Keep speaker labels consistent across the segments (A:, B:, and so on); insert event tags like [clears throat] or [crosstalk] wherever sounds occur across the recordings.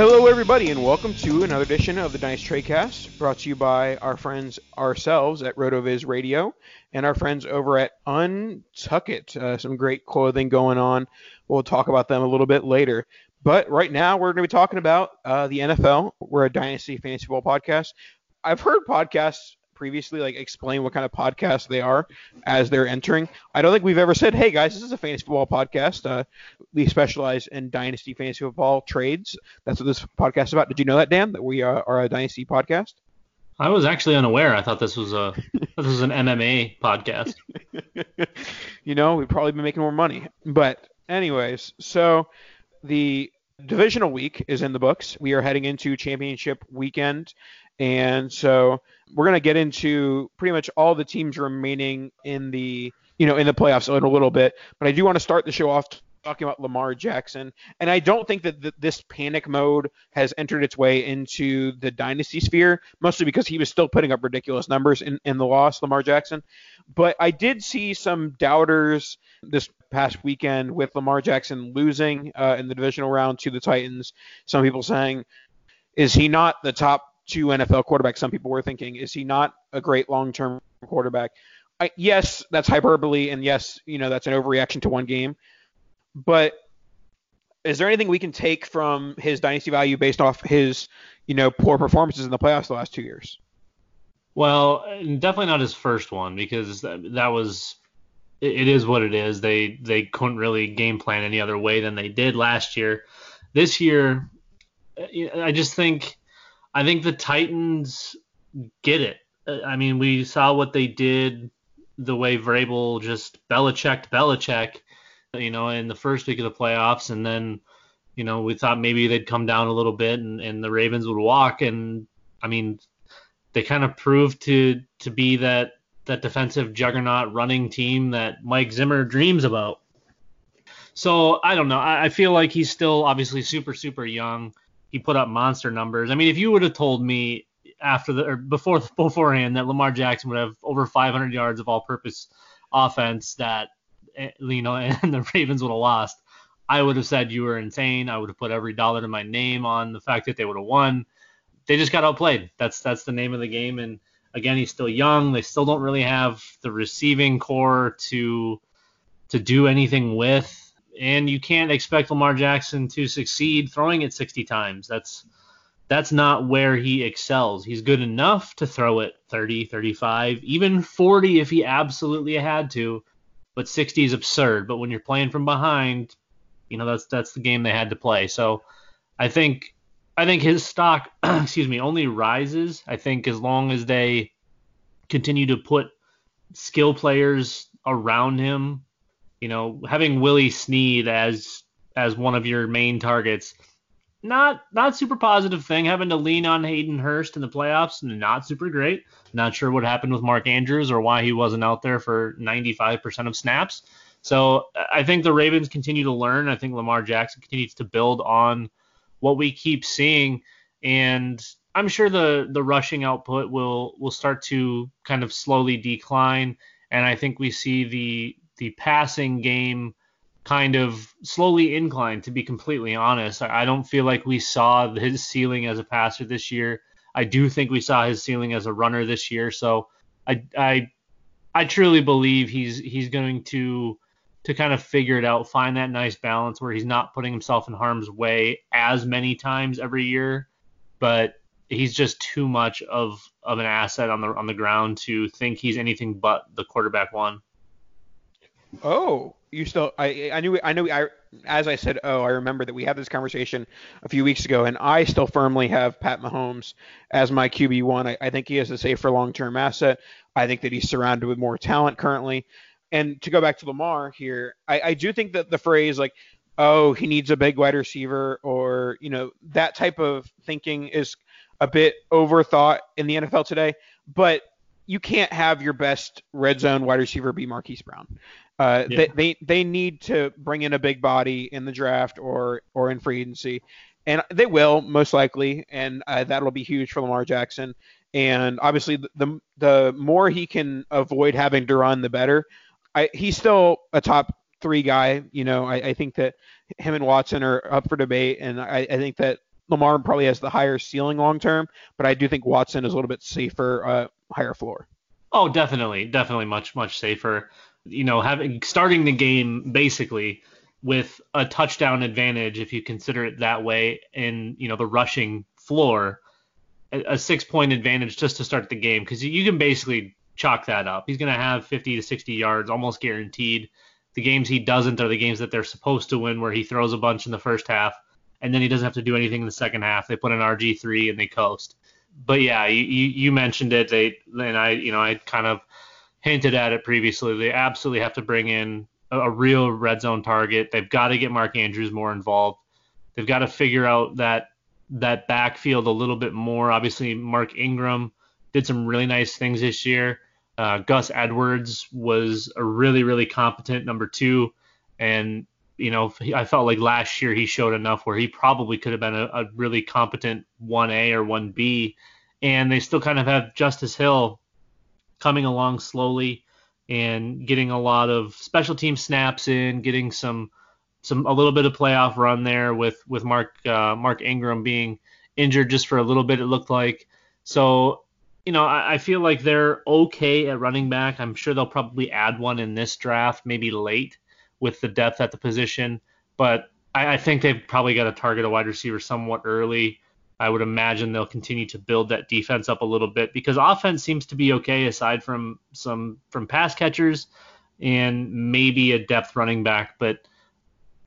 A: Hello, everybody, and welcome to another edition of the Dice Tradecast, brought to you by our friends ourselves at RotoViz Radio and our friends over at Untuckit. Uh, some great clothing going on. We'll talk about them a little bit later. But right now, we're going to be talking about uh, the NFL. We're a Dynasty Fantasy Football podcast. I've heard podcasts previously like explain what kind of podcast they are as they're entering. I don't think we've ever said, "Hey guys, this is a fantasy football podcast. Uh, we specialize in dynasty fantasy football trades." That's what this podcast is about. Did you know that, Dan? That we uh, are a dynasty podcast.
B: I was actually unaware. I thought this was a this was an MMA podcast. [laughs]
A: you know, we've probably been making more money. But anyways, so the divisional week is in the books. We are heading into championship weekend. And so we're going to get into pretty much all the teams remaining in the, you know, in the playoffs in a little bit. But I do want to start the show off talking about Lamar Jackson. And I don't think that th- this panic mode has entered its way into the dynasty sphere, mostly because he was still putting up ridiculous numbers in, in the loss, Lamar Jackson. But I did see some doubters this past weekend with Lamar Jackson losing uh, in the divisional round to the Titans. Some people saying, is he not the top two NFL quarterbacks? Some people were thinking, is he not a great long-term quarterback? I, yes, that's hyperbole, and yes, you know that's an overreaction to one game. But is there anything we can take from his dynasty value based off his, you know, poor performances in the playoffs the last two years?
B: Well, definitely not his first one because that, was it is what it is. They they couldn't really game plan any other way than they did last year. This year, I just think I think the Titans get it. I mean, we saw what they did the way Vrabel just Belichick Belichick, you know, in the first week of the playoffs, and then, you know, we thought maybe they'd come down a little bit and, and the Ravens would walk, and I mean, they kind of proved to to be that that defensive juggernaut running team that Mike Zimmer dreams about. So I don't know. I, I feel like he's still obviously super super young. He put up monster numbers. I mean, if you would have told me after the or before [laughs] beforehand that Lamar Jackson would have over 500 yards of all-purpose offense, that Eh, you know, [laughs] and the Ravens would have lost, I would have said you were insane. I would have put every dollar to my name on the fact that they would have won. They just got outplayed. That's that's the name of the game. And again, he's still young. They still don't really have the receiving corps to to do anything with. And you can't expect Lamar Jackson to succeed throwing it 60 times. That's that's not where he excels. He's good enough to throw it 30, 35, even 40 if he absolutely had to, but 60 is absurd. But when you're playing from behind, you know that's that's the game they had to play. So I think I think his stock, [clears throat] excuse me, only rises. I think as long as they continue to put skill players around him, you know, having Willie Snead as as one of your main targets not not super positive thing. Having to lean on Hayden Hurst in the playoffs, not super great. Not sure what happened with Mark Andrews or why he wasn't out there for 95% of snaps. So I think the Ravens continue to learn. I think Lamar Jackson continues to build on what we keep seeing, and I'm sure the the rushing output will will start to kind of slowly decline. And I think we see the the passing game kind of slowly inclined, to be completely honest. I don't feel like we saw his ceiling as a passer this year. I do think we saw his ceiling as a runner this year. So I I I truly believe he's he's going to to kind of figure it out, find that nice balance where he's not putting himself in harm's way as many times every year, but he's just too much of of an asset on the on the ground to think he's anything but the quarterback one.
A: Oh, you still I I knew I knew I as I said oh I remember that we had this conversation a few weeks ago and I still firmly have Pat Mahomes as my QB one. I, I think he is a safer long term asset. I think that he's surrounded with more talent currently. And to go back to Lamar here, I, I do think that the phrase like oh he needs a big wide receiver or you know that type of thinking is a bit overthought in the NFL today. But you can't have your best red zone wide receiver be Marquise Brown. Uh, yeah. they, they they need to bring in a big body in the draft or or in free agency, and they will most likely, and uh, that'll be huge for Lamar Jackson. And obviously, the, the the more he can avoid having to run, the better. I, he's still a top three guy. You know, I, I think that him and Watson are up for debate, and I, I think that Lamar probably has the higher ceiling long term, but I do think Watson is a little bit safer, uh, higher floor.
B: Oh, definitely, definitely much much safer you know, having starting the game basically with a touchdown advantage, if you consider it that way, in you know the rushing floor, a, a six point advantage just to start the game because you can basically chalk that up. He's going to have 50 to 60 yards almost guaranteed. The games he doesn't are the games that they're supposed to win, where he throws a bunch in the first half and then he doesn't have to do anything in the second half. They put an RG three and they coast. But yeah, you, you mentioned it. They and I, you know, I kind of hinted at it previously. They absolutely have to bring in a, a real red zone target. They've got to get Mark Andrews more involved. They've got to figure out that that backfield a little bit more. Obviously, Mark Ingram did some really nice things this year. Uh, Gus Edwards was a really, really competent number two, and you know I felt like last year he showed enough where he probably could have been a, a really competent 1A or 1B, and they still kind of have Justice Hill coming along slowly and getting a lot of special team snaps in, getting some some a little bit of playoff run there with with Mark uh, Mark Ingram being injured just for a little bit. It looked like so. You know, I, I feel like they're okay at running back. I'm sure they'll probably add one in this draft, maybe late with the depth at the position. But I, I think they've probably got to target a wide receiver somewhat early. I would imagine they'll continue to build that defense up a little bit because offense seems to be okay aside from some from pass catchers and maybe a depth running back. But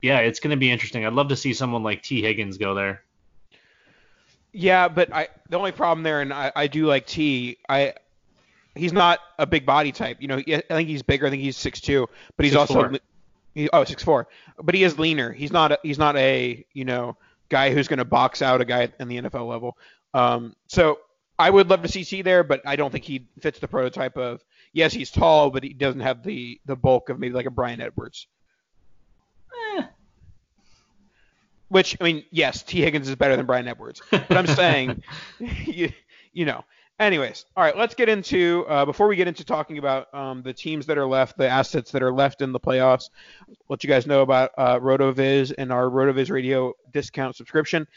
B: yeah, it's going to be interesting. I'd love to see someone like Tee Higgins go there.
A: Yeah, but I the only problem there, and I, I do like T. I he's not a big body type. You know, I think he's bigger. I think he's six two, but he's six also four. He, oh six four. But he is leaner. He's not. A, he's not a you know guy who's going to box out a guy in the NFL level. Um, so I would love to see C there, but I don't think he fits the prototype of yes, he's tall, but he doesn't have the the bulk of maybe like a Bryan Edwards. Eh. Which I mean, yes, Tee Higgins is better than Bryan Edwards, but I'm saying, [laughs] you, you know, Anyways, all right, let's get into uh, before we get into talking about um, the teams that are left, the assets that are left in the playoffs. Let you guys know about uh, Rotoviz and our Rotoviz Radio discount subscription.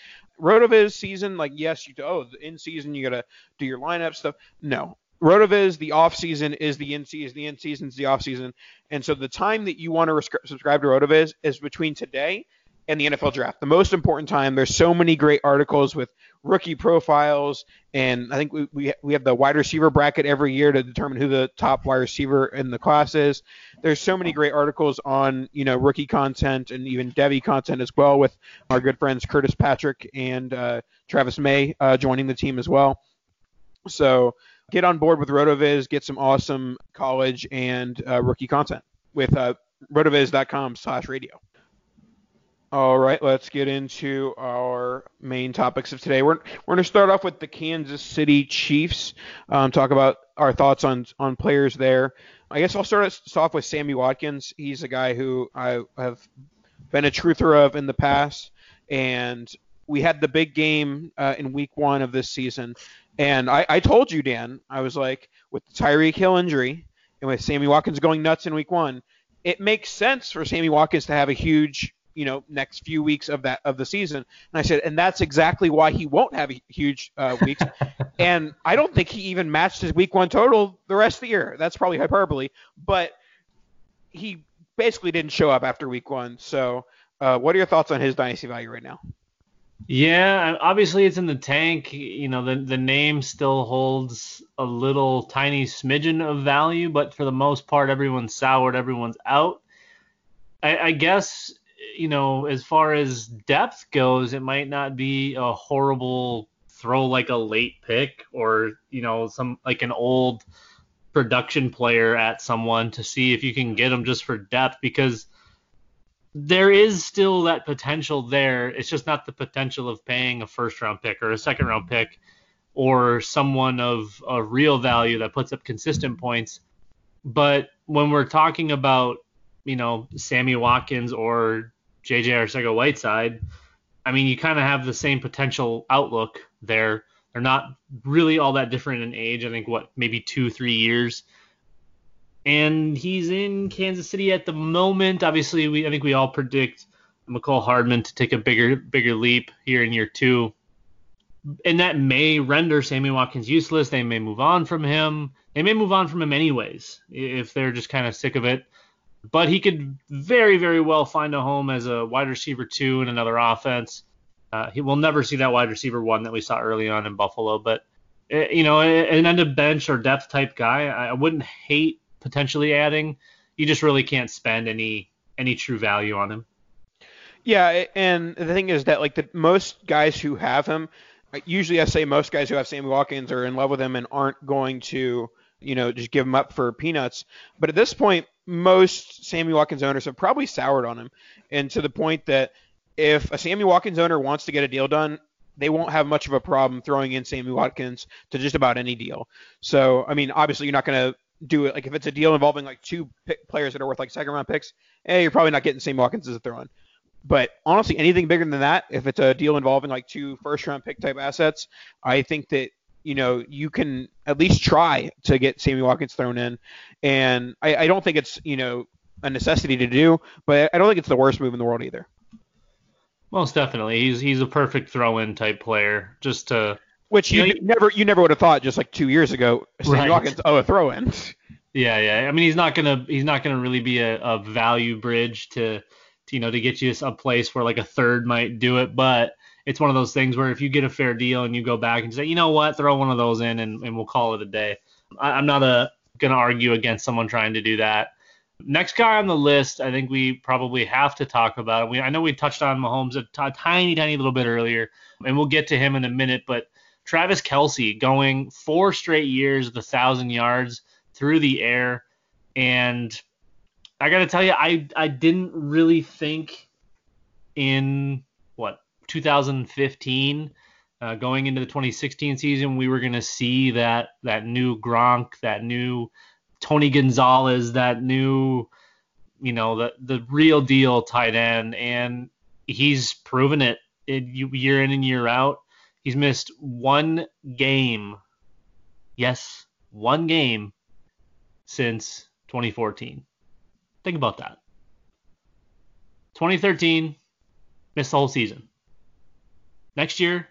A: Rotoviz season, like yes, you do oh in season you gotta do your lineup stuff. No, Rotoviz, the off season is the in season, the in season is the off season, and so the time that you want to res- subscribe to Rotoviz is between today and the NFL draft. The most important time. There's so many great articles with rookie profiles, and I think we, we, we have the wide receiver bracket every year to determine who the top wide receiver in the class is. There's so many great articles on you know rookie content and even Devy content as well with our good friends Curtis Patrick and uh, Travis May uh, joining the team as well. So get on board with RotoViz, get some awesome college and uh, rookie content with uh, rotoviz.com slash radio. All right, let's get into our main topics of today. We're, we're going to start off with the Kansas City Chiefs, um, talk about our thoughts on, on players there. I guess I'll start us off with Sammy Watkins. He's a guy who I have been a truther of in the past, and we had the big game uh, in week one of this season. And I, I told you, Dan, I was like, with the Tyreek Hill injury and with Sammy Watkins going nuts in week one, it makes sense for Sammy Watkins to have a huge you know next few weeks of that of the season. And I said, and that's exactly why he won't have a huge uh, weeks. [laughs] and I don't think he even matched his week one total the rest of the year. That's probably hyperbole, but he basically didn't show up after week one. So, uh, what are your thoughts on his dynasty value right now?
B: Yeah, obviously it's in the tank. You know, the the name still holds a little tiny smidgen of value, but for the most part, everyone's soured, everyone's out. I, I guess you know, as far as depth goes, it might not be a horrible throw like a late pick or, you know, some like an old production player at someone to see if you can get them just for depth because there is still that potential there. It's just not the potential of paying a first round pick or a second round pick or someone of a real value that puts up consistent points. But when we're talking about, you know, Sammy Watkins or JJ Arcega Whiteside, I mean, you kind of have the same potential outlook there. They're not really all that different in age. I think what maybe two, three years. And he's in Kansas City at the moment. Obviously, we I think we all predict Mecole Hardman to take a bigger bigger leap here in year two. And that may render Sammy Watkins useless. They may move on from him. They may move on from him anyways if they're just kind of sick of it but he could very, very well find a home as a wide receiver two in another offense. Uh, he will never see that wide receiver one that we saw early on in Buffalo, but uh, you know, an end of bench or depth type guy, I wouldn't hate potentially adding. You just really can't spend any any true value on him.
A: Yeah, and the thing is that like the most guys who have him, usually I say most guys who have Sammy Watkins are in love with him and aren't going to, you know, just give him up for peanuts. But at this point, most Sammy Watkins owners have probably soured on him, and to the point that if a Sammy Watkins owner wants to get a deal done, they won't have much of a problem throwing in Sammy Watkins to just about any deal. So, I mean, obviously you're not going to do it like if it's a deal involving like two players that are worth like second round picks, hey, you're probably not getting Sammy Watkins as a throw in. But honestly, anything bigger than that, if it's a deal involving like two first round pick type assets, I think that you know, you can at least try to get Sammy Watkins thrown in. And I, I don't think it's, you know, a necessity to do, but I don't think it's the worst move in the world either.
B: Most definitely, he's he's a perfect throw-in type player. Just to
A: which you, you, know, never you never would have thought just like two years ago. Sammy right. Watkins, oh, a throw-in.
B: Yeah, yeah. I mean, he's not gonna he's not gonna really be a, a value bridge to, to you know to get you a place where like a third might do it, but it's one of those things where if you get a fair deal and you go back and say, you know what, throw one of those in and, and we'll call it a day. I, am not a, gonna argue against someone trying to do that. Next guy on the list, I think we probably have to talk about. We I know we touched on Mahomes a, t- a tiny, tiny little bit earlier, and we'll get to him in a minute. But Travis Kelce going four straight years a thousand yards through the air, and I got to tell you, I I didn't really think in 2015 uh, going into the 2016 season, we were going to see that that new Gronk, that new Tony Gonzalez, that new, you know, the the real deal tight end, and he's proven it, it year in and year out. He's missed one game, yes, one game since 2014. Think about that. 2013 missed the whole season. Next year,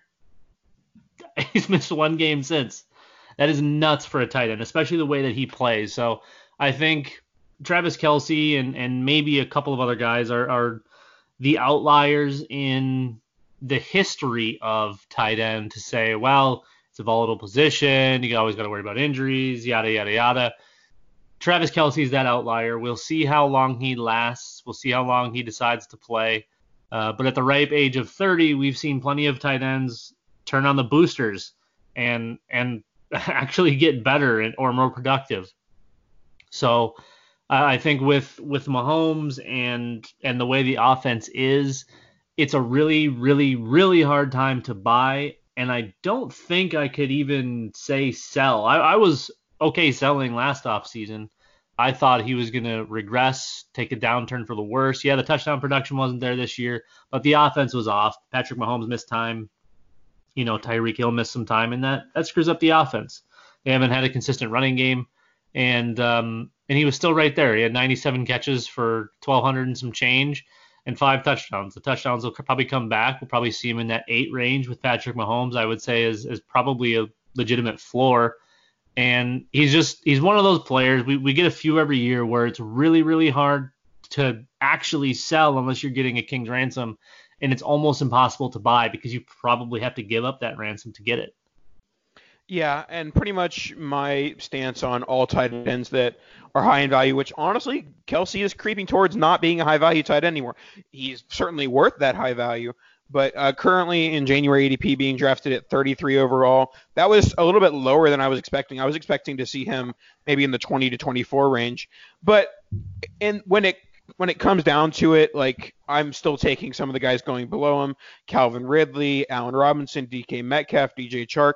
B: [laughs] he's missed one game since. That is nuts for a tight end, especially the way that he plays. So I think Travis Kelce and and maybe a couple of other guys are are the outliers in the history of tight end to say, well, it's a volatile position. You always got to worry about injuries, yada yada yada. Travis Kelce is that outlier. We'll see how long he lasts. We'll see how long he decides to play. Uh, but at the ripe age of 30, we've seen plenty of tight ends turn on the boosters and and [laughs] actually get better and, or more productive. So uh, I think with with Mahomes and and the way the offense is, it's a really really really hard time to buy. And I don't think I could even say sell. I, I was okay selling last off season. I thought he was going to regress, take a downturn for the worse. Yeah, the touchdown production wasn't there this year, but the offense was off. Patrick Mahomes missed time. You know, Tyreek Hill missed some time, and that that screws up the offense. They haven't had a consistent running game, and um, and he was still right there. He had 97 catches for 1,200 and some change, and five touchdowns. The touchdowns will probably come back. We'll probably see him in that eight range with Patrick Mahomes. I would say is is probably a legitimate floor and he's just he's one of those players. We we get a few every year where it's really really hard to actually sell unless you're getting a king's ransom, and it's almost impossible to buy because you probably have to give up that ransom to get it.
A: Yeah, and pretty much my stance on all tight ends that are high in value, which honestly, Kelce is creeping towards not being a high value tight end anymore. He's certainly worth that high value, but uh, currently in January ADP being drafted at 33 overall. That was a little bit lower than I was expecting. I was expecting to see him maybe in the 20 to 24 range. But and when it when it comes down to it, like I'm still taking some of the guys going below him: Calvin Ridley, Allen Robinson, DK Metcalf, DJ Chark,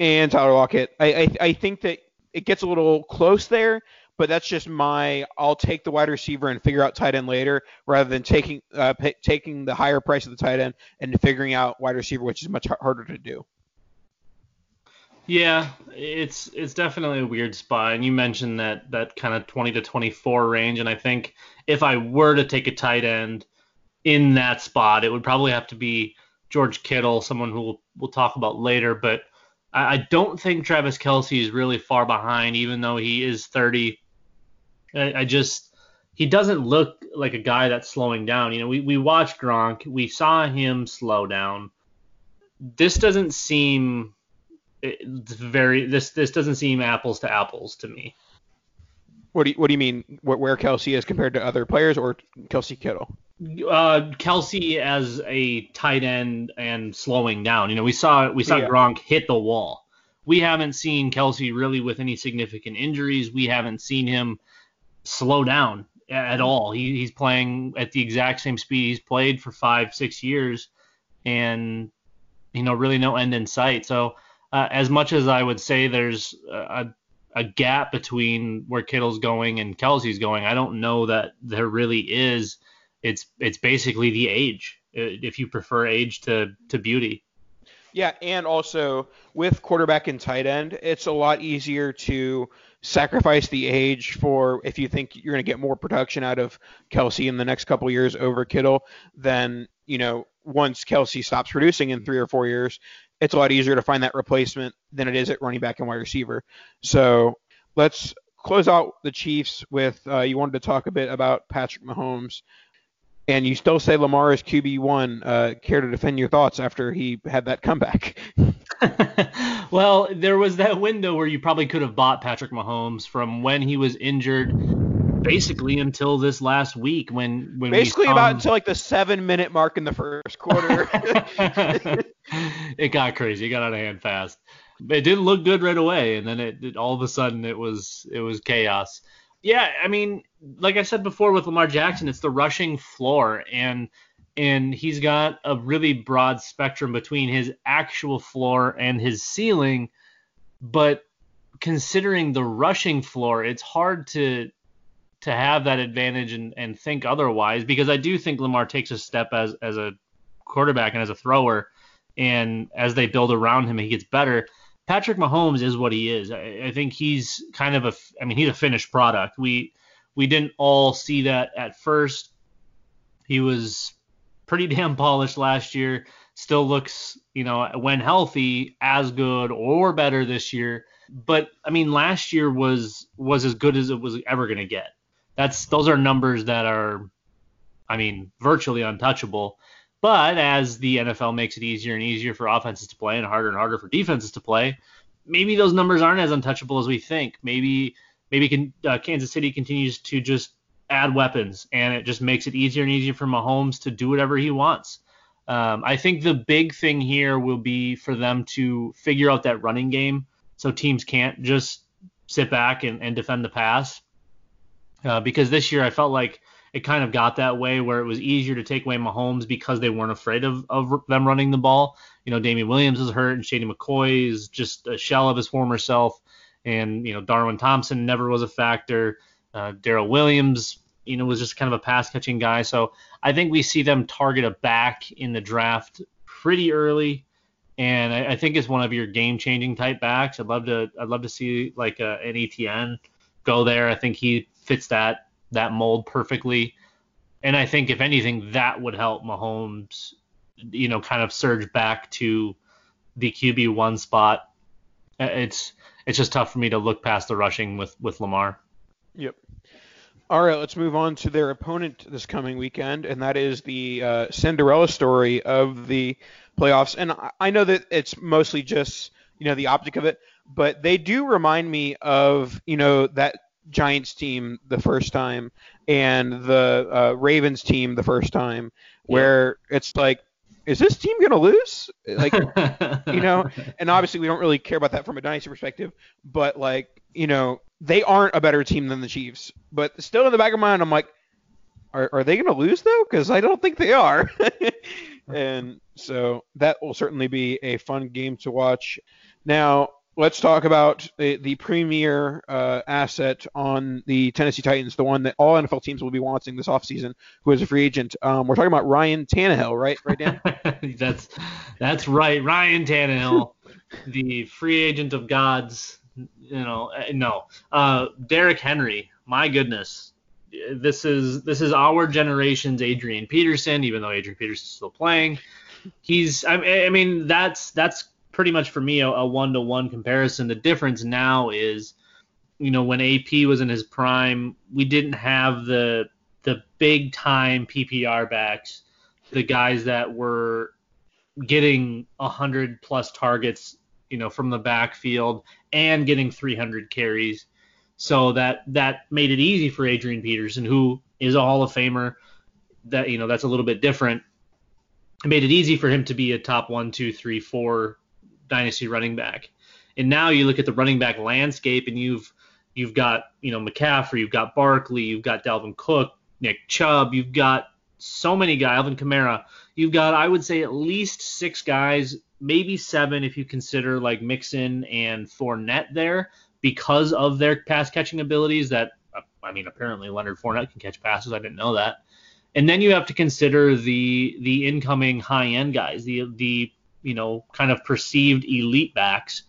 A: and Tyler Lockett. I, I, I think that it gets a little close there, but that's just my I'll take the wide receiver and figure out tight end later rather than taking uh, p- taking the higher price of the tight end and figuring out wide receiver, which is much harder to do.
B: Yeah, it's it's definitely a weird spot, and you mentioned that that kind of 20 to 24 range, and I think if I were to take a tight end in that spot, it would probably have to be George Kittle, someone who we'll, we'll talk about later, but I, I don't think Travis Kelce is really far behind, even though he is 30 I, I just he doesn't look like a guy that's slowing down. You know, we, we watched Gronk, we saw him slow down. This doesn't seem very this this doesn't seem apples to apples to me.
A: What do you, what do you mean? Where Kelce is compared to other players, or Kelce Kittle?
B: Uh, Kelce as a tight end and slowing down. You know, we saw we saw yeah. Gronk hit the wall. We haven't seen Kelce really with any significant injuries. We haven't seen him slow down at all. He, he's playing at the exact same speed he's played for five, six years, and you know, really no end in sight. So, uh, as much as I would say there's a, a gap between where Kittle's going and Kelce's going, I don't know that there really is. It's it's basically the age, uh, if you prefer age to to beauty.
A: Yeah, and also with quarterback and tight end, it's a lot easier to sacrifice the age for if you think you're going to get more production out of Kelce in the next couple years over Kittle, then you know once Kelce stops producing in three or four years, it's a lot easier to find that replacement than it is at running back and wide receiver. So let's close out the Chiefs with uh, you wanted to talk a bit about Patrick Mahomes and you still say Lamar is QB one. Uh, care to defend your thoughts after he had that comeback? [laughs] [laughs]
B: well, there was that window where you probably could have bought Patrick Mahomes from when he was injured, basically until this last week when when
A: basically about until like the seven minute mark in the first quarter. [laughs]
B: it got crazy. It got out of hand fast. It didn't look good right away, and then it, it all of a sudden it was it was chaos yeah, I mean, like I said before with Lamar Jackson, it's the rushing floor, and and he's got a really broad spectrum between his actual floor and his ceiling. But considering the rushing floor, it's hard to to have that advantage and, and think otherwise because I do think Lamar takes a step as as a quarterback and as a thrower, and as they build around him, he gets better. Patrick Mahomes is what he is. I, I, think he's kind of a, I mean, he's a finished product. We we didn't all see that at first. He was pretty damn polished last year. still looks, you know, when healthy, as good or better this year. But I mean, last year was was as good as it was ever going to get. That's those are numbers that are, I mean, virtually untouchable. But as the NFL makes it easier and easier for offenses to play and harder and harder for defenses to play, maybe those numbers aren't as untouchable as we think. Maybe maybe can, uh, Kansas City continues to just add weapons and it just makes it easier and easier for Mahomes to do whatever he wants. Um, I think the big thing here will be for them to figure out that running game so teams can't just sit back and, and defend the pass. Uh, because this year I felt like it kind of got that way where it was easier to take away Mahomes because they weren't afraid of, of them running the ball. You know, Damien Williams is hurt and Shady McCoy is just a shell of his former self. And, you know, Darwin Thompson never was a factor. Uh, Darrel Williams, you know, was just kind of a pass catching guy. So I think we see them target a back in the draft pretty early. And I, I think it's one of your game changing type backs. I'd love to I'd love to see like a, an Etienne go there. I think he fits that that mold perfectly. And I think if anything, that would help Mahomes, you know, kind of surge back to the QB one spot. It's it's just tough for me to look past the rushing with with Lamar.
A: Yep. All right, let's move on to their opponent this coming weekend, and that is the uh, Cinderella story of the playoffs. And I know that it's mostly just you know the optic of it, but they do remind me of you know that Giants team the first time and the uh, Ravens team the first time, where yeah. it's like, is this team gonna lose? Like, [laughs] you know, and obviously we don't really care about that from a dynasty perspective, but like, you know, they aren't a better team than the Chiefs. But still in the back of my mind, I'm like, are, are they gonna lose though? Because I don't think they are. [laughs] and so that will certainly be a fun game to watch. Now, let's talk about the, the premier uh, asset on the Tennessee Titans, the one that all NFL teams will be wanting this offseason, who is a free agent. Um, we're talking about Ryan Tannehill, right? Right, Dan? [laughs]
B: that's that's right, Ryan Tannehill, [laughs] the free agent of gods. You know, uh, no, uh, Derrick Henry. My goodness, this is this is our generation's Adrian Peterson. Even though Adrian Peterson's still playing, he's. I, I mean, that's that's pretty much for me a one to one comparison. The difference now is, you know, when AP was in his prime, we didn't have the the big time PPR backs, the guys that were getting 100 plus targets, you know, from the backfield and getting 300 carries. So that that made it easy for Adrian Peterson, who is a Hall of Famer. That you know that's a little bit different. It made it easy for him to be a top one, two, three, four dynasty running back. And now you look at the running back landscape and you've you've got, you know, McCaffrey, you've got Barkley, you've got Dalvin Cook, Nick Chubb, you've got so many guys, Alvin Kamara. You've got I would say at least six guys, maybe seven if you consider like Mixon and Fournette there because of their pass catching abilities that I mean apparently Leonard Fournette can catch passes. I didn't know that. And then you have to consider the the incoming high end guys, the the you know, kind of perceived elite backs.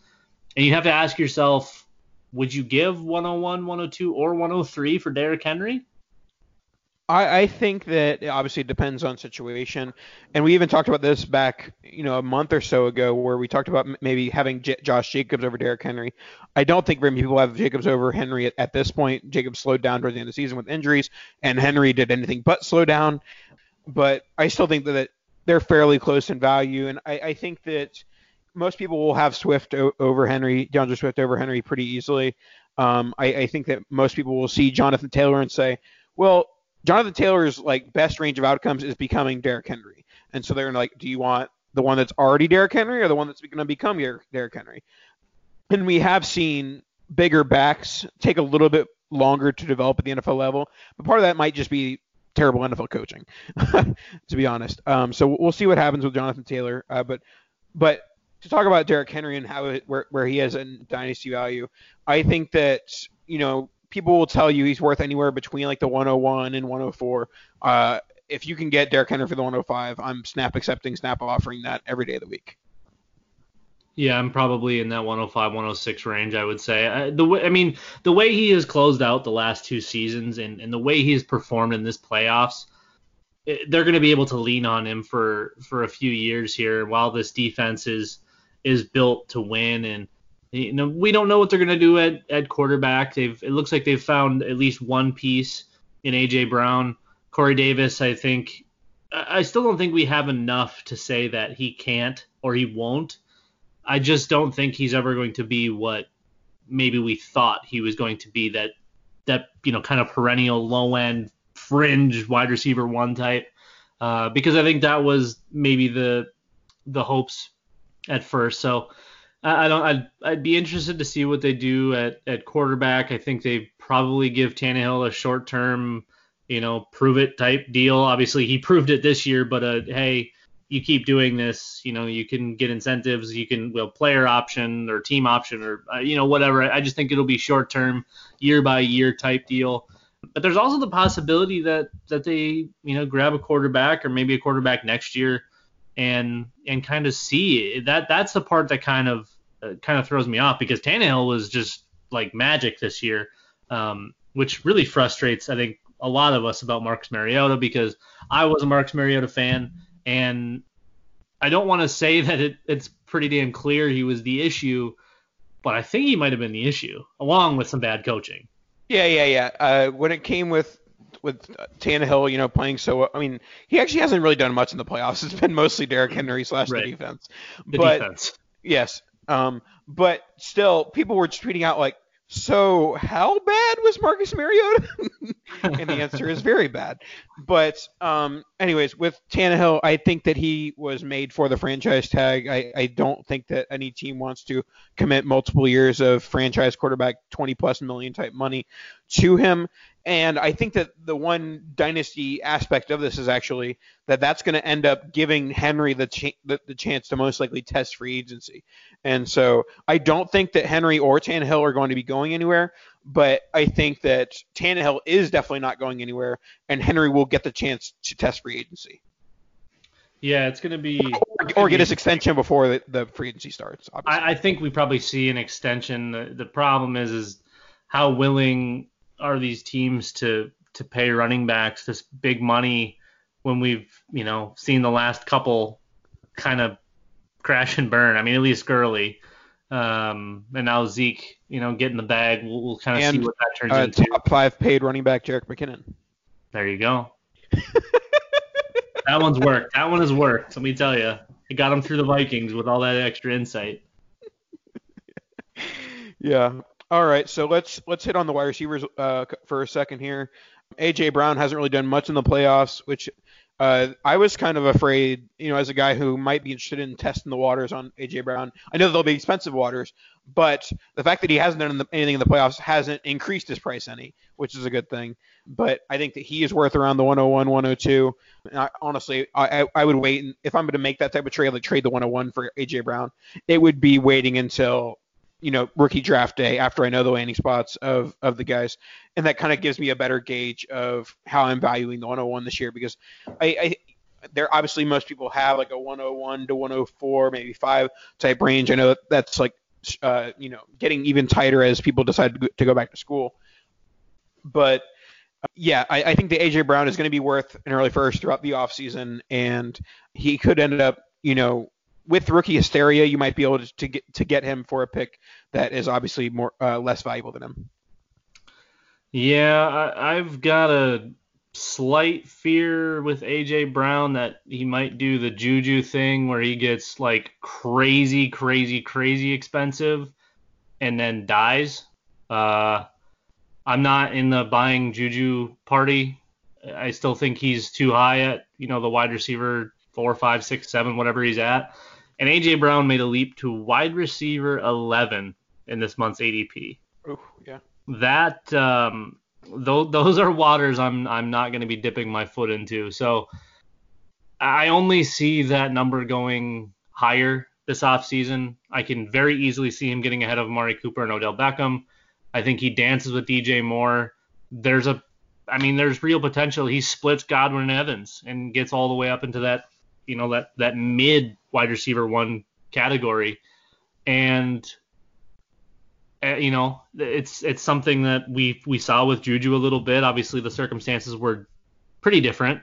B: And you have to ask yourself, would you give 101, 102, or 103 for Derrick Henry?
A: I, I think that obviously it depends on situation, and we even talked about this back, you know, a month or so ago, where we talked about maybe having J- Josh Jacobs over Derrick Henry. I don't think very many people have Jacobs over Henry at, at this point. Jacobs slowed down towards the end of the season with injuries, and Henry did anything but slow down. But I still think that they're fairly close in value, and I, I think that most people will have Swift o- over Henry, D'Andre Swift over Henry pretty easily. Um, I, I think that most people will see Jonathan Taylor and say, well, Jonathan Taylor's like best range of outcomes is becoming Derrick Henry, and so they're like, do you want the one that's already Derrick Henry or the one that's going to become Derrick Henry? And we have seen bigger backs take a little bit longer to develop at the NFL level, but part of that might just be terrible NFL coaching, [laughs] to be honest. Um, so we'll see what happens with Jonathan Taylor. Uh, but but to talk about Derrick Henry and how it, where where he has a dynasty value, I think that you know people will tell you he's worth anywhere between like the 101 and 104. Uh, if you can get Derrick Henry for the 105, I'm snap accepting, snap offering that every day of the week.
B: Yeah, I'm probably in that 105, 106 range. I would say. I, the way, I mean, the way he has closed out the last two seasons and, and the way he has performed in this playoffs, they're going to be able to lean on him for for a few years here while this defense is is built to win and you know we don't know what they're going to do at at quarterback. They've it looks like they've found at least one piece in AJ Brown. Corey Davis I think I still don't think we have enough to say that he can't or he won't. I just don't think he's ever going to be what maybe we thought he was going to be that that you know kind of perennial low end fringe wide receiver one type. Uh, because I think that was maybe the the hopes at first. So I, don't I'd, I'd be interested to see what they do at at quarterback. I think they probably give Tannehill a short term you know prove it type deal. Obviously he proved it this year, but uh, hey you keep doing this, you know, you can get incentives, you can well player option or team option or uh, you know whatever. I just think it'll be short term, year by year type deal. But there's also the possibility that that they you know grab a quarterback or maybe a quarterback next year and and kind of see that that's the part that kind of kind of throws me off because Tannehill was just like magic this year, um, which really frustrates I think a lot of us about Marcus Mariota because I was a Marcus Mariota fan and I don't want to say [laughs] that it, it's pretty damn clear he was the issue, but I think he might have been the issue, along with some bad coaching.
A: Yeah, yeah, yeah. Uh, when it came with with Tannehill, you know, playing so, I mean, he actually hasn't really done much in the playoffs. [laughs] It's been mostly Derrick Henry slash
B: right.
A: the defense.
B: The
A: but
B: defense.
A: yes, um, but still, people were just tweeting out like, so how bad was Marcus Mariota? [laughs] and the answer is very bad. But um, anyways, with Tannehill, I think that he was made for the franchise tag. I, I don't think that any team wants to commit multiple years of franchise quarterback 20 plus million type money to him. And I think that the one dynasty aspect of this is actually that that's going to end up giving Henry the, ch- the, the chance to most likely test free agency. And so I don't think that Henry or Tannehill are going to be going anywhere, but I think that Tannehill is definitely not going anywhere, and Henry will get the chance to test free agency.
B: Yeah, it's going to be.
A: Or, or get his extension before the, the free agency starts.
B: I, I think we probably see an extension. The, the problem is, is how willing are these teams to to pay running backs this big money when we've you know seen the last couple kind of crash and burn. I mean, at least Gurley, um, and now Zeke, you know, getting the bag. We'll, we'll kind of see what that turns
A: uh,
B: into.
A: top five paid running back Jerick McKinnon.
B: There you go. [laughs] that one's worked. That one has worked. Let me tell you, it got him through the Vikings with all that extra insight. [laughs]
A: Yeah. All right. So let's let's hit on the wide receivers uh, for a second here. AJ Brown hasn't really done much in the playoffs, which uh, I was kind of afraid, you know, as a guy who might be interested in testing the waters on AJ Brown. I know they'll be expensive waters, but the fact that he hasn't done anything in the playoffs hasn't increased his price any, which is a good thing. But I think that he is worth around the 101, 102. And I, honestly, I, I, would wait. If I'm going to make that type of trade, like trade the 101 for AJ Brown, it would be waiting until you know rookie draft day after I know the landing spots of of the guys, and that kind of gives me a better gauge of how I'm valuing the 101 this year because I, I there obviously most people have like a 101 to 104 maybe five type range. I know that that's like uh, you know getting even tighter as people decide to go, back to school, but yeah, I, I think the AJ Brown is going to be worth an early first throughout the offseason, and he could end up, you know, with rookie hysteria, you might be able to, get to get him for a pick that is obviously more uh, less valuable than him.
B: Yeah, I, I've got a slight fear with AJ Brown that he might do the Juju thing where he gets like crazy, crazy, crazy expensive and then dies. Uh, I'm not in the buying Juju party. I still think he's too high at you know the wide receiver four, five, six, seven, whatever he's at. And AJ Brown made a leap to wide receiver 11 in this month's ADP.
A: Oh, yeah.
B: That um, th- those are waters I'm I'm not going to be dipping my foot into. So I only see that number going higher this offseason. I can very easily see him getting ahead of Amari Cooper and Odell Beckham. I think he dances with DJ Moore. There's a I mean, there's real potential. He splits Godwin and Evans and gets all the way up into that, you know, that that mid wide receiver one category. And uh, you know, it's it's something that we we saw with Juju a little bit. Obviously, the circumstances were pretty different,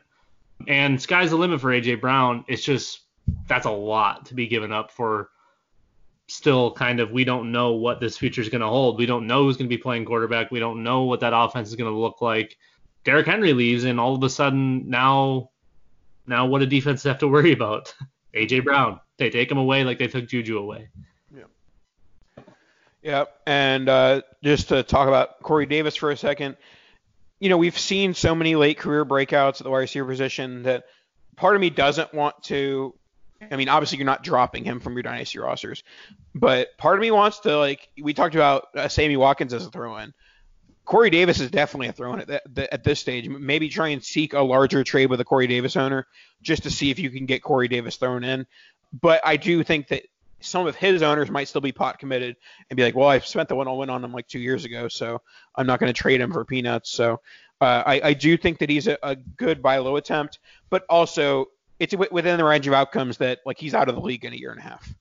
B: And sky's the limit for AJ Brown. It's just that's a lot to be given up for still kind of we don't know what this future is going to hold. We don't know who's going to be playing quarterback. We don't know what that offense is going to look like. Derrick Henry leaves, and all of a sudden now, now what do defenses have to worry about? [laughs] AJ Brown. They take him away like they took Juju away.
A: Yeah, Yeah. and uh, just to talk about Corey Davis for a second, you know, we've seen so many late career breakouts at the wide receiver position that part of me doesn't want to. I mean, obviously you're not dropping him from your dynasty rosters, but part of me wants to like we talked about uh, Sammy Watkins as a throw-in. Corey Davis is definitely a throw-in at, that, at this stage. Maybe try and seek a larger trade with a Corey Davis owner just to see if you can get Corey Davis thrown in. But I do think that some of his owners might still be pot committed and be like, well, I spent the one on win on him like two years ago, so I'm not going to trade him for peanuts. So uh, I, I, do think that he's a, a, good buy low attempt, but also it's within the range of outcomes that like he's out of the league in a year and a half.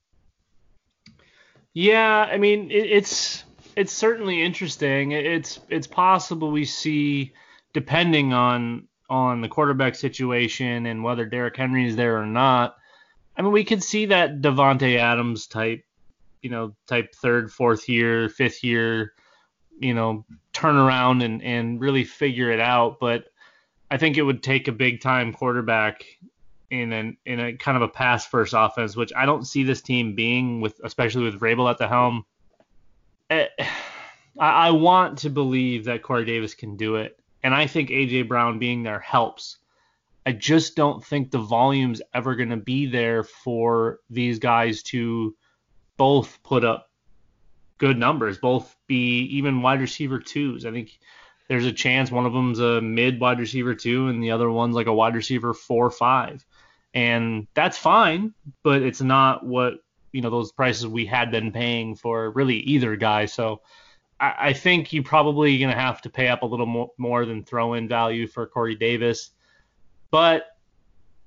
B: Yeah, I mean it, it's it's certainly interesting. It's it's possible we see depending on on the quarterback situation and whether Derrick Henry is there or not I mean, we could see that Davante Adams type, you know, type third, fourth year, fifth year, you know, turn around and, and really figure it out. But I think it would take a big time quarterback in an in a kind of a pass first offense, which I don't see this team being with, especially with Vrabel at the helm. Eh, I, I want to believe that Corey Davis can do it, and I think AJ Brown being there helps. I just don't think the volume's ever going to be there for these guys to both put up good numbers, both be even wide receiver twos. I think there's a chance one of them's a mid wide receiver two and the other one's like a wide receiver four or five. And that's fine, but it's not what, you know, those prices we had been paying for really either guy. So I, I think you're probably going to have to pay up a little more, more than throw in value for Corey Davis. But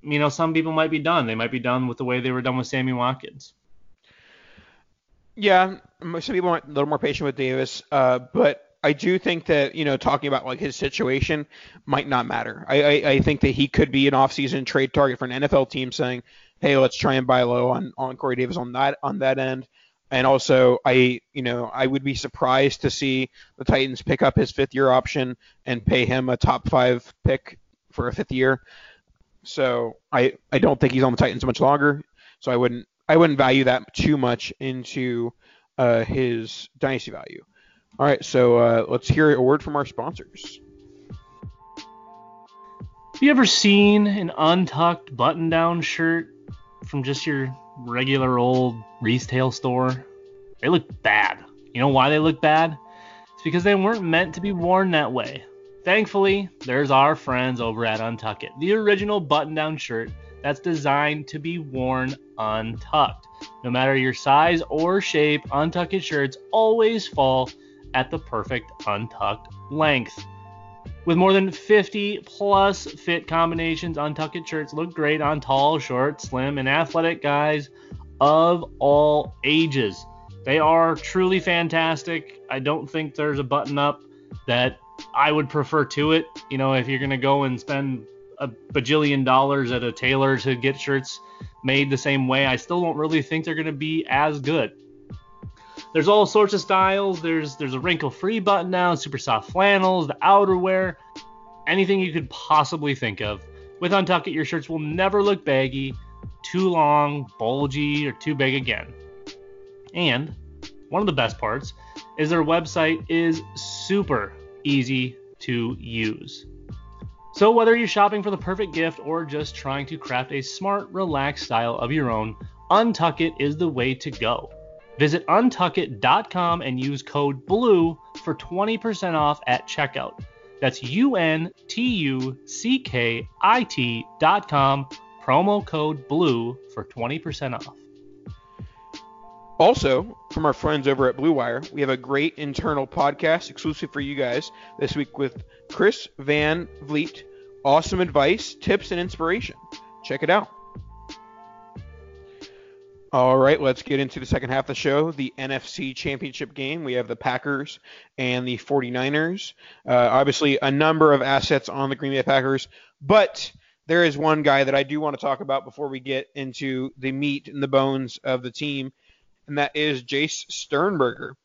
B: you know, some people might be done. They might be done with the way they were done with Sammy Watkins.
A: Yeah, some people are a little more patient with Davis, uh, but I do think that you know talking about like his situation might not matter. I, I, I think that he could be an offseason trade target for an NFL team, saying, "Hey, let's try and buy low on on Corey Davis on that on that end." And also, I you know I would be surprised to see the Titans pick up his fifth year option and pay him a top five pick for a fifth year. So I I don't think he's on the Titans much longer. So I wouldn't I wouldn't value that too much into uh, his dynasty value. All right, so uh, let's hear a word from our sponsors.
B: Have you ever seen an untucked button-down shirt from just your regular old retail store? They look bad. You know why they look bad? It's because they weren't meant to be worn that way. Thankfully, there's our friends over at UNTUCKit, the original button down shirt that's designed to be worn untucked. No matter your size or shape, UNTUCKit shirts always fall at the perfect untucked length. With more than 50 plus fit combinations, UNTUCKit shirts look great on tall, short, slim, and athletic guys of all ages. They are truly fantastic. I don't think there's a button up that I would prefer to it. You know, if you're going to go and spend a bajillion dollars at a tailor to get shirts made the same way, I still don't really think they're going to be as good. There's all sorts of styles. There's there's a wrinkle-free button down, super soft flannels, the outerwear, anything you could possibly think of. With UNTUCKit, your shirts will never look baggy, too long, bulgy, or too big again. And one of the best parts is their website is super easy to use. So, whether you're shopping for the perfect gift or just trying to craft a smart, relaxed style of your own, UNTUCKit is the way to go. Visit untuckit.com and use code BLUE for 20% off at checkout. That's U N T U C K I T.com, promo code BLUE for 20% off.
A: Also, from our friends over at Blue Wire, we have a great internal podcast exclusive for you guys this week with Chris Van Vliet. Awesome advice, tips, and inspiration. Check it out. All right, let's get into the second half of the show. The NFC Championship game. We have the Packers and the 49ers. Uh, obviously, a number of assets on the Green Bay Packers, but there is one guy that I do want to talk about before we get into the meat and the bones of the team, and that is Jace Sternberger.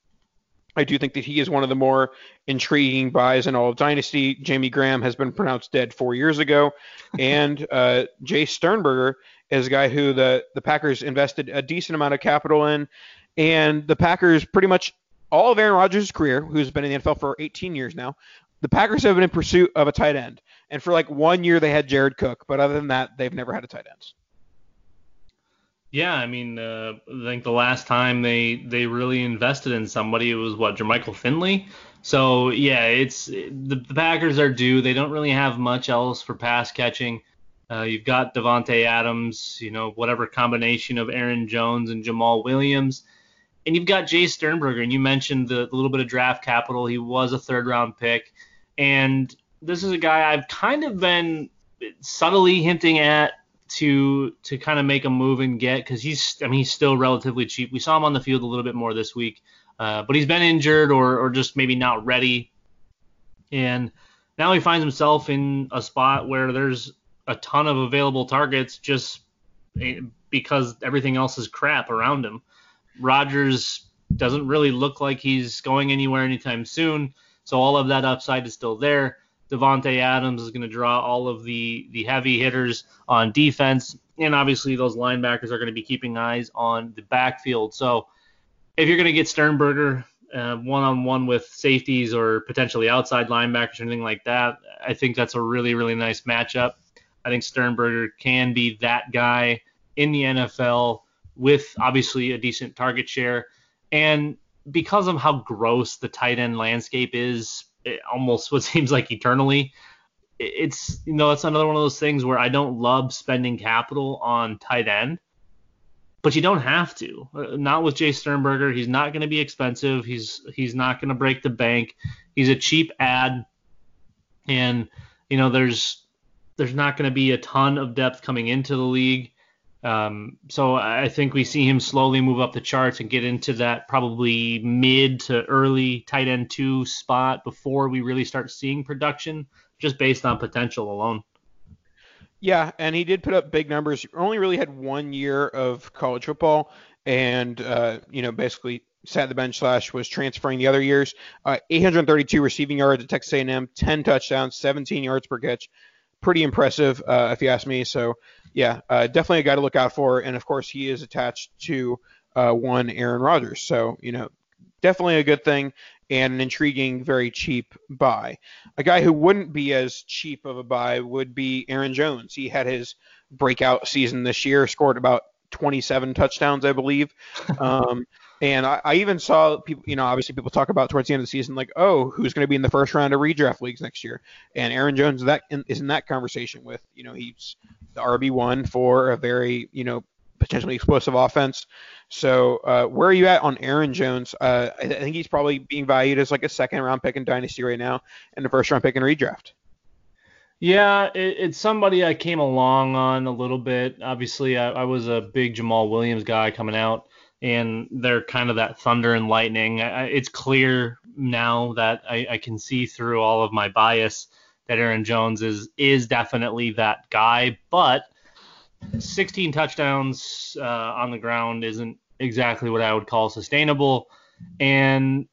A: I do think that he is one of the more intriguing buys in all of Dynasty. Jimmy Graham has been pronounced dead four years ago, and uh, Jace Sternberger is a guy who the the Packers invested a decent amount of capital in, and the Packers pretty much all of Aaron Rodgers' career, who's been in the NFL for 18 years now, the Packers have been in pursuit of a tight end, and for like one year they had Jared Cook, but other than that, they've never had a tight end.
B: Yeah, I mean, uh, I think the last time they they really invested in somebody it was what Jermichael Finley. So yeah, it's the, the Packers are due. They don't really have much else for pass catching. Uh, you've got Davante Adams, you know, whatever combination of Aaron Jones and Jamaal Williams, and you've got Jace Sternberger. And you mentioned the, the little bit of draft capital. He was a third round pick, and this is a guy I've kind of been subtly hinting at to to kind of make a move and get because he's I mean he's still relatively cheap. We saw him on the field a little bit more this week, uh, but he's been injured or or just maybe not ready, and now he finds himself in a spot where there's a ton of available targets just eh, because everything else is crap around him. Rodgers doesn't really look like he's going anywhere anytime soon, so all of that upside is still there. Davante Adams is going to draw all of the the heavy hitters on defense, and obviously those linebackers are going to be keeping eyes on the backfield. So if you're going to get Sternberger one on one with safeties or potentially outside linebackers or anything like that, I think that's a really really nice matchup. I think Sternberger can be that guy in the NFL with obviously a decent target share, and because of how gross the tight end landscape is almost [laughs] what seems like eternally. It's you know it's another one of those things where I don't love spending capital on tight end, but you don't have to. Uh, not with Jace Sternberger. He's not going to be expensive. He's he's not going to break the bank. He's a cheap ad, and you know there's there's not going to be a ton of depth coming into the league. Um, so I think we see him slowly move up the charts and get into that probably mid to early tight end two spot before we really start seeing production, just based on potential alone.
A: Yeah, and he did put up big numbers. Only really had one year of college football, and uh, you know basically sat the bench slash was transferring the other years. Uh, 832 receiving yards at Texas A&M, 10 touchdowns, 17 yards per catch. Pretty impressive, uh, if you ask me. So yeah, uh, definitely a guy to look out for. And of course, he is attached to uh, one Aaron Rodgers. So, you know, definitely a good thing and an intriguing, very cheap buy. A guy who wouldn't be as cheap of a buy would be Aaron Jones. He had his breakout season this year, scored about 27 touchdowns, I believe. [laughs] Um, and I, I, even saw people, you know, obviously people talk about towards the end of the season, like, oh, who's going to be in the first round of redraft leagues next year? And Aaron Jones that in, is in that conversation with, you know, he's the RB one for a very, you know, potentially explosive offense. So uh, where are you at on Aaron Jones? Uh, I, I, think he's probably being valued as like a second round pick in Dynasty right now, and a first round pick in redraft.
B: Yeah, it, it's somebody I came along on a little bit. Obviously, I, I was a big Jamaal Williams guy coming out and they're kind of that thunder and lightning. I, it's clear now that I, I, can see through all of my bias that Aaron Jones is is definitely that guy, but 16 touchdowns uh, on the ground isn't exactly what I would call sustainable, and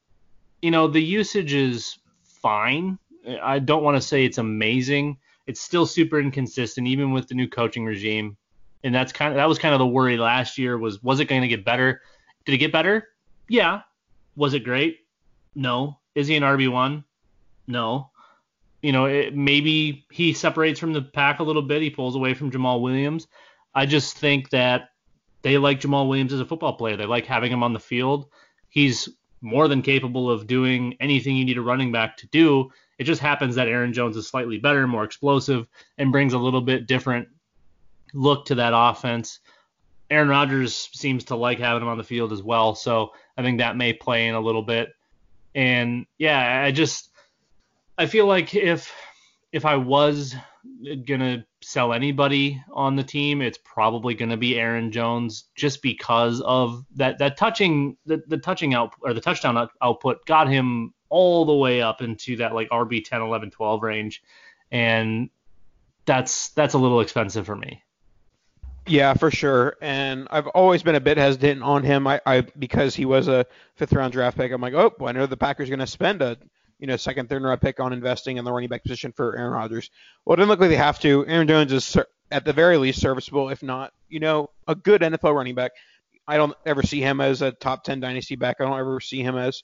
B: you know the usage is fine. I don't want to say it's amazing. It's still super inconsistent, even with the new coaching regime and that's kind of that was kind of the worry last year was was it going to get better? Did it get better? Yeah. Was it great? No. Is he an RB one? No. You know, it, maybe he separates from the pack a little bit. He pulls away from Jamaal Williams. I just think that they like Jamaal Williams as a football player. They like having him on the field. He's more than capable of doing anything you need a running back to do. It just happens that Aaron Jones is slightly better, more explosive, and brings a little bit different look to that offense. Aaron Rodgers seems to like having him on the field as well, so I think that may play in a little bit. And yeah, I just I feel like if if I was gonna sell anybody on the team, it's probably gonna be Aaron Jones, just because of that that touching the, the touching out or the touchdown output got him all the way up into that like RB 10, 11, 12 range, and that's that's a little expensive for me.
A: Yeah, for sure. And I've always been a bit hesitant on him. I, I because he was a fifth round draft pick. I'm like, oh, well, I know the Packers are going to spend a you know second, third round pick on investing in the running back position for Aaron Rodgers. Well, it didn't look like they have to. Aaron Jones is at the very least serviceable, if not, you know, a good NFL running back. I don't ever see him as a top 10 dynasty back. I don't ever see him as,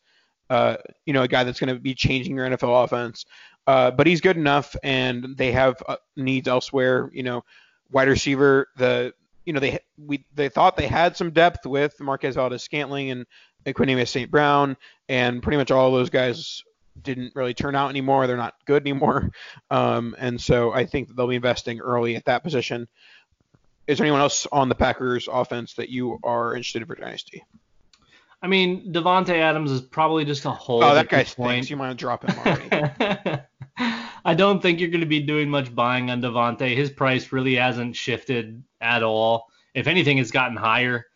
A: uh, you know, a guy that's going to be changing your NFL offense. Uh, but he's good enough, and they have uh, needs elsewhere. You know, wide receiver. The you know they we they thought they had some depth with Marquez Valdes-Scantling and Equanimeous St. Brown, and pretty much all those guys didn't really turn out anymore. They're not good anymore, [laughs] um, and so I think they'll be investing early at that position. Is there anyone else on the Packers offense that you are interested in for dynasty?
B: I mean, Davante Adams is probably just a hold.
A: Oh, that guy stinks. You might drop him already. [laughs]
B: I don't think you're going to be doing much buying on Davante. His price really hasn't shifted at all. If anything, it's gotten higher.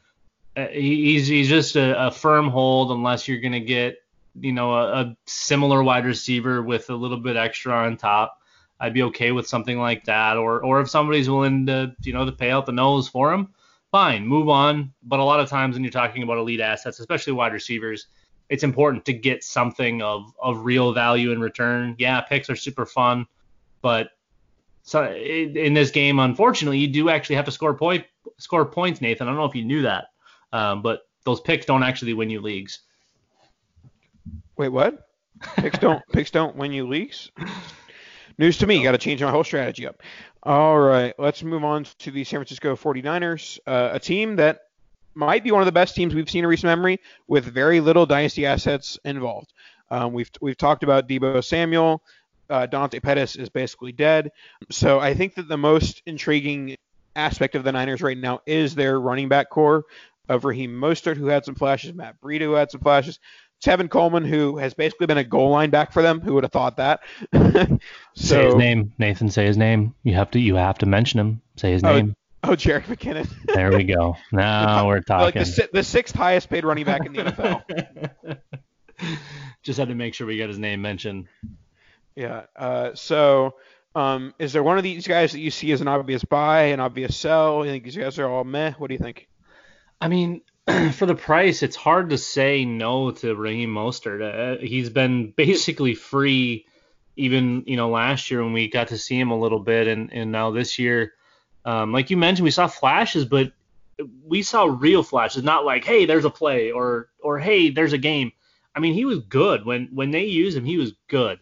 B: Uh, he's he's just a, a, firm hold unless you're going to get you know a, a, similar wide receiver with a little bit extra on top. I'd be okay with something like that. Or or if somebody's willing to you know to pay out the nose for him, fine, move on. But a lot of times when you're talking about elite assets, especially wide receivers, it's important to get something of of real value in return. Yeah, picks are super fun, but so in this game, unfortunately, you do actually have to score point score points, Nathan. I don't know if you knew that, um, but those picks don't actually win you leagues.
A: Wait, what? Picks don't [laughs] picks don't win you leagues? News to me. Got to change my whole strategy up. All right, let's move on to the San Francisco 49ers, uh, a team that might be one of the best teams we've seen in recent memory with very little dynasty assets involved. Um, we've we've talked about Deebo Samuel. Uh, Dante Pettis is basically dead. So I think that the most intriguing aspect of the Niners right now is their running back corps of Raheem Mostert, who had some flashes, Matt Breida, who had some flashes, Tevin Coleman, who has basically been a goal line back for them. Who would have thought that?
B: so, [laughs] say his name, Nathan. Say his name. You have to. You have to mention him. Say his
A: oh,
B: name.
A: Oh, Jerick McKinnon.
B: there we go. [laughs] Now we're talking.
A: Like the, the, sixth highest paid running back in the NFL. [laughs]
B: Just had to make sure we got his name mentioned.
A: Yeah. Uh, so, um, is there one of these guys that you see as an obvious buy, an obvious sell? You think these guys are all meh? What do you think?
B: I mean, [clears throat] for the price, it's hard to say no to Raheem Mostert. Uh, he's been basically free, even you know last year when we got to see him a little bit, and and now this year um, like you mentioned, we saw flashes, but we saw real flashes, not like, hey, there's a play or or hey, there's a game. I mean, he was good when when they used him. He was good,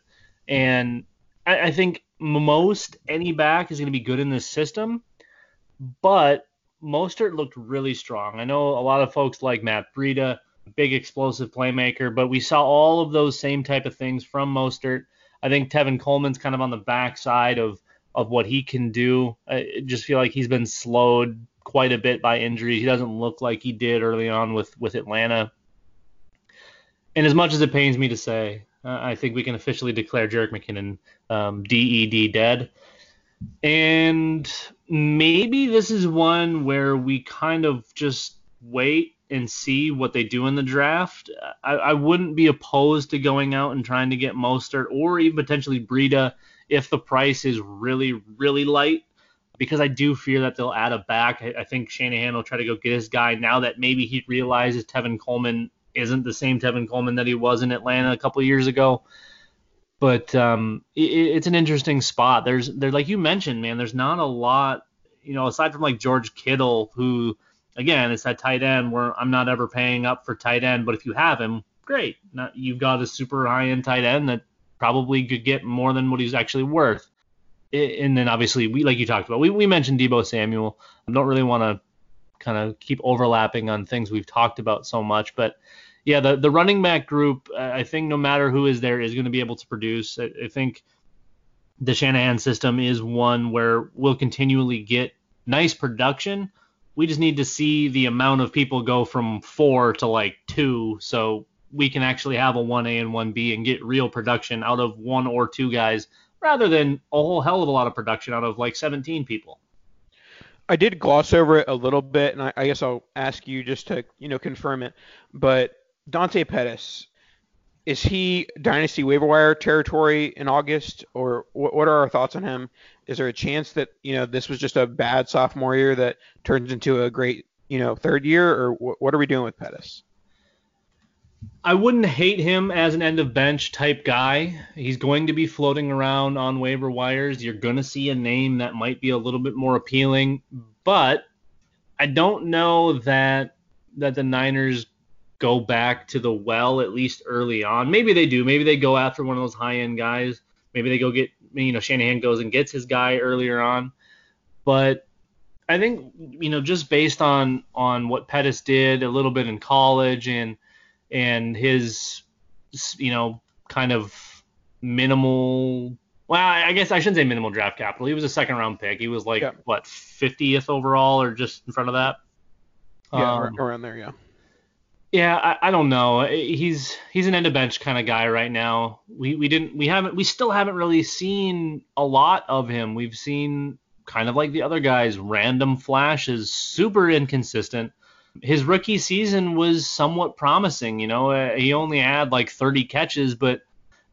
B: and I, I think most any back is going to be good in this system, but Mostert looked really strong. I know a lot of folks like Matt Breida, big explosive playmaker, but we saw all of those same type of things from Mostert. I think Tevin Coleman's kind of on the backside of of what he can do. I just feel like he's been slowed quite a bit by injury. He doesn't look like he did early on with with Atlanta. And as much as it pains me to say, I think we can officially declare Jerick McKinnon um, DED dead. And maybe this is one where we kind of just wait and see what they do in the draft. I, I wouldn't be opposed to going out and trying to get Mostert or even potentially Breida if the price is really, really light, because I do fear that they'll add a back. I, I think Shanahan will try to go get his guy now that maybe he realizes Tevin Coleman isn't the same Tevin Coleman that he was in Atlanta a couple years ago. But um, it, it's an interesting spot. There's there like you mentioned, man. There's not a lot, you know, aside from like George Kittle, who again it's that tight end where I'm not ever paying up for tight end, but if you have him, great. Not, you've got a super high end tight end that probably could get more than what he's actually worth. And then obviously we like you talked about, we, we mentioned Deebo Samuel. I don't really want to kind of keep overlapping on things we've talked about so much, but yeah, the the running back group, I think no matter who is there is going to be able to produce. I, I think the Shanahan system is one where we'll continually get nice production. We just need to see the amount of people go from four to like two, so we can actually have a 1A and 1B and get real production out of one or two guys rather than a whole hell of a lot of production out of like 17 people.
A: I did gloss over it a little bit, and I, I guess I'll ask you just to you know confirm it. But Dante Pettis, is he dynasty waiver wire territory in August, or what, are our thoughts on him? Is there a chance that you know this was just a bad sophomore year that turns into a great you know third year, or what are we doing with Pettis?
B: I wouldn't hate him as an end of bench type guy. He's going to be floating around on waiver wires. You're going to see a name that might be a little bit more appealing, but I don't know that that the Niners go back to the well at least early on. Maybe they do. Maybe they go after one of those high end guys. Maybe they go get you know Shanahan goes and gets his guy earlier on. But I think you know just based on on what Pettis did a little bit in college and and his you know kind of minimal well I guess I shouldn't say minimal draft capital. He was a second round pick. He was like yeah. what 50th overall or just in front of that.
A: Yeah, um, around there, yeah.
B: Yeah, I, I, don't know. He's he's an end of bench kind of guy right now. We we didn't we haven't we still haven't really seen a lot of him. We've seen kind of like the other guys, random flashes, super inconsistent. His rookie season was somewhat promising. You know, uh, he only had like 30 catches, but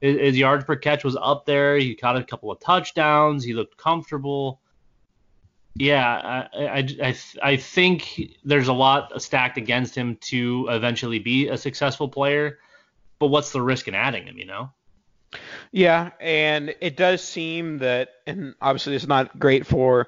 B: his, his yards per catch was up there. He caught a couple of touchdowns. He looked comfortable yeah, I, I, I, I think there's a lot stacked against him to eventually be a successful player. But what's the risk in adding him, you know?
A: Yeah, and it does seem that, and obviously it's not great for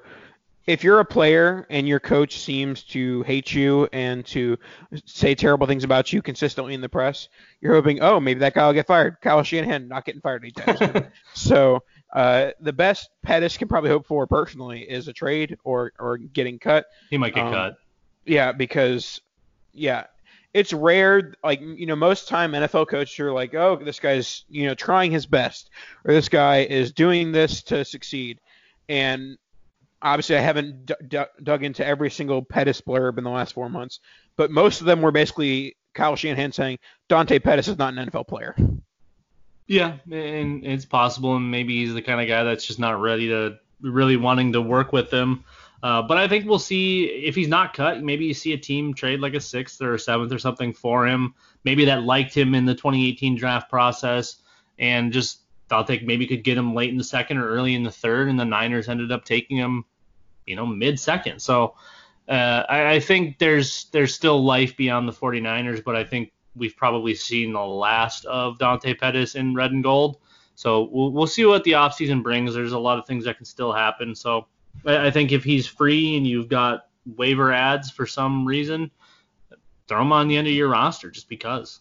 A: if you're a player and your coach seems to hate you and to say terrible things about you consistently in the press, you're hoping, oh, maybe that guy will get fired. Kyle Shanahan not getting fired anytime soon. [laughs] so uh, the best Pettis can probably hope for personally is a trade or or getting cut.
B: He might get um, cut.
A: Yeah, because yeah, it's rare. Like you know, most time NFL coaches are like, oh, this guy's you know trying his best, or this guy is doing this to succeed, and obviously I haven't d- d- dug into every single Pettis blurb in the last four months, but most of them were basically Kyle Shanahan saying Dante Pettis is not an NFL player.
B: Yeah, and it's possible, and maybe he's the kind of guy that's just not ready to really wanting to work with them. Uh, but I think we'll see if he's not cut. Maybe you see a team trade like a sixth or a seventh or something for him. Maybe that liked him in the 2018 draft process and just thought they maybe could get him late in the second or early in the third, and the Niners ended up taking him, you know, mid second. So uh, I, I, think there's there's still life beyond the 49ers, but I think we've probably seen the last of Dante Pettis in red and gold. So we'll, we'll see what the offseason brings. There's a lot of things that can still happen. So I, I think if he's free and you've got waiver ads for some reason, throw him on the end of your roster just because.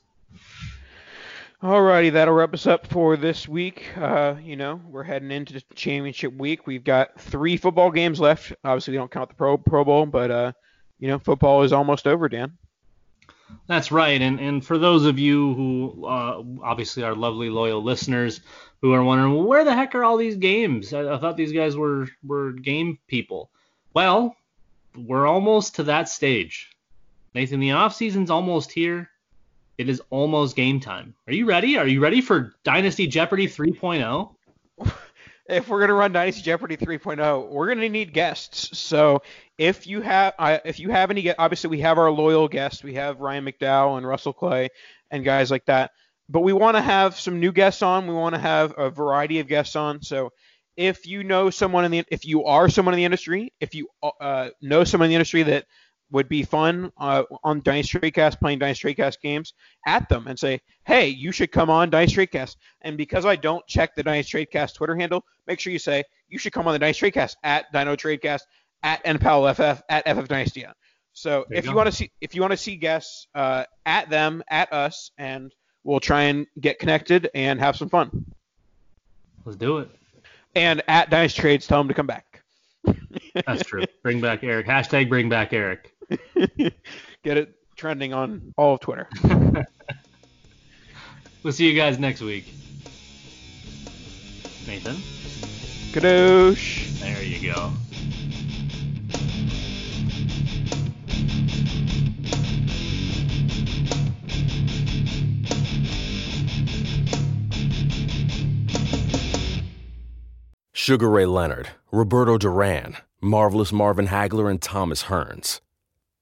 A: Alrighty, that'll wrap us up for this week. Uh, you know, we're heading into championship week. We've got three football games left. Obviously, we don't count the Pro Pro Bowl, but uh, you know, football is almost over, Dan.
B: That's right, and and for those of you who uh, obviously are lovely loyal listeners who are wondering, well, where the heck are all these games? I, I thought these guys were were game people. Well, we're almost to that stage. Nathan, the off season's almost here it is almost game time. Are you ready? Are you ready for Dynasty Jeopardy 3.0? [laughs]
A: if we're gonna run Dynasty Jeopardy 3.0, we're gonna need guests. So if you have, uh, if you have any, obviously we have our loyal guests. We have Ryan McDowell and Russell Clay and guys like that. But we want to have some new guests on. We want to have a variety of guests on. So if you know someone in the, if you are someone in the industry, if you uh, know someone in the industry that would be fun uh, on Dynasty Tradecast playing Dynasty Tradecast games at them and say, hey, you should come on Dynasty Tradecast. And because I don't check the Dynasty Tradecast Twitter handle, make sure you say you should come on the Dynasty Tradecast at Dino Tradecast at NPowellFF at FF Dynasty. So if you, you want to see if you want to see guests uh, at them at us, and we'll try and get connected and have some fun.
B: Let's do it.
A: And at Dynasty Trades, tell them to come back.
B: That's true. [laughs] Bring back Eric. Hashtag bring back Eric. [laughs]
A: Get it trending on hmm. all of Twitter. [laughs]
B: we'll see you guys next week. Nathan?
A: Kadoosh.
B: There you go.
C: Sugar Ray Leonard, Roberto Duran, Marvelous Marvin Hagler, and Thomas Hearns